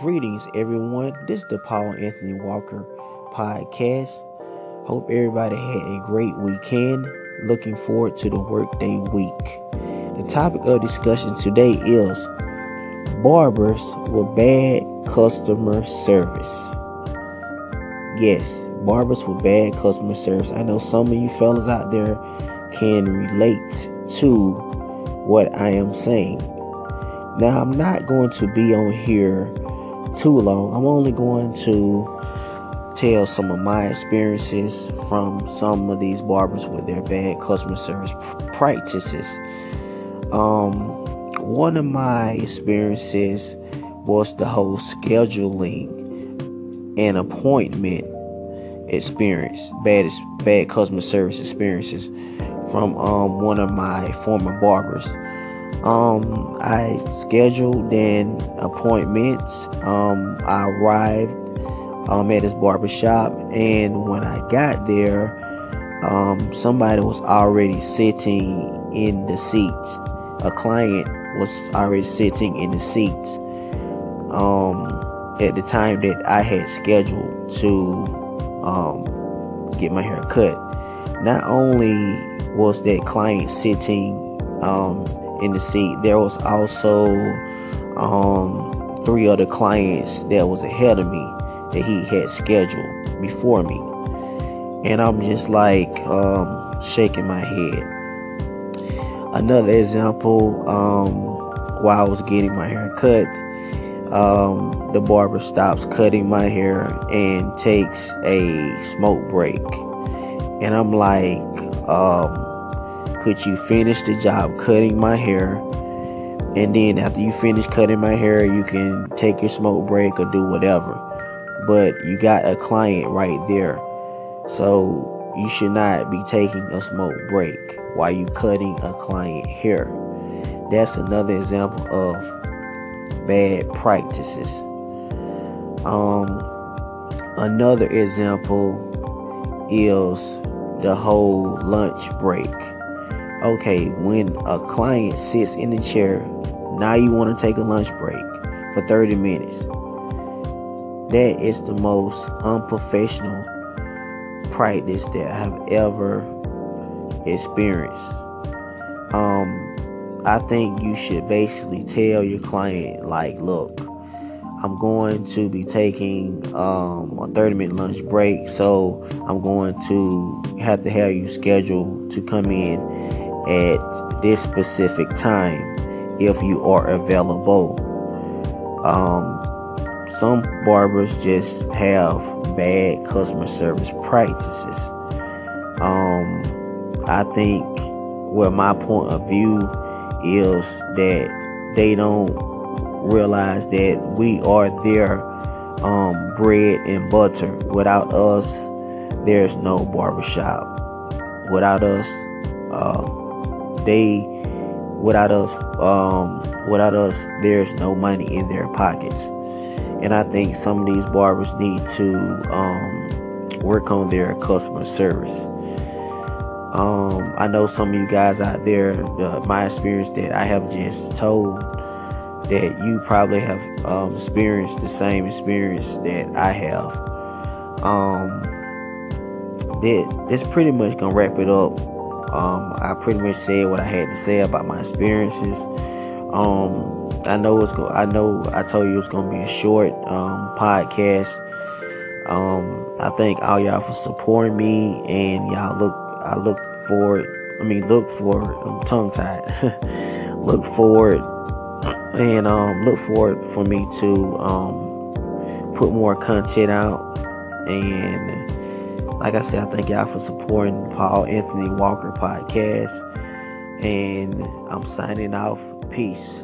Greetings, everyone. This is the Paul Anthony Walker podcast. Hope everybody had a great weekend. Looking forward to the workday week. The topic of discussion today is barbers with bad customer service. Yes, barbers with bad customer service. I know some of you fellas out there can relate to what I am saying. Now, I'm not going to be on here too long. I'm only going to tell some of my experiences from some of these barbers with their bad customer service practices. Um, one of my experiences was the whole scheduling and appointment experience, bad bad customer service experiences from um, one of my former barbers. Um, I scheduled an appointment. Um, I arrived um, at his barber shop, and when I got there, um, somebody was already sitting in the seat. A client was already sitting in the seat um, at the time that I had scheduled to um, get my hair cut. Not only was that client sitting um, in the seat. There was also um, three other clients that was ahead of me that he had scheduled before me, and I'm just like um, shaking my head. Another example, um, while I was getting my hair cut, um, the barber stops cutting my hair and takes a smoke break, and I'm like, um, could you finish the job cutting my hair? And then after you finish cutting my hair, you can take your smoke break or do whatever. But you got a client right there. So you should not be taking a smoke break while you cutting a client hair. That's another example of bad practices. Um, another example is the whole lunch break okay, when a client sits in the chair, now you want to take a lunch break for 30 minutes. That is the most unprofessional practice that I have ever experienced. Um, I think you should basically tell your client, like, look, I'm going to be taking um, a 30 minute lunch break, so I'm going to have to have you scheduled to come in at this specific time if you are available. Um, some barbers just have bad customer service practices. Um, I think, well, my point of view is that they don't realize that we are their um, bread and butter. Without us, there's no barbershop. Without us, um, they without us um, without us there's no money in their pockets. And i think some of these barbers need to um, work on their customer service. Um, i know some of you guys out there uh, my experience that i have just told that you probably have um, experienced the same experience that i have. Um, that that's pretty much gonna wrap it up um, I pretty much said what I had to say about my experiences. Um, I know it's go. I know I told you it's gonna be a short um, podcast. Um, I thank all y'all for supporting me, and y'all look. I look forward. I mean, look forward. I'm tongue tied. look forward, and um, look forward for me to um, put more content out and like I said, I thank y'all for supporting Paul Anthony Walker podcast. And I'm signing off. Peace.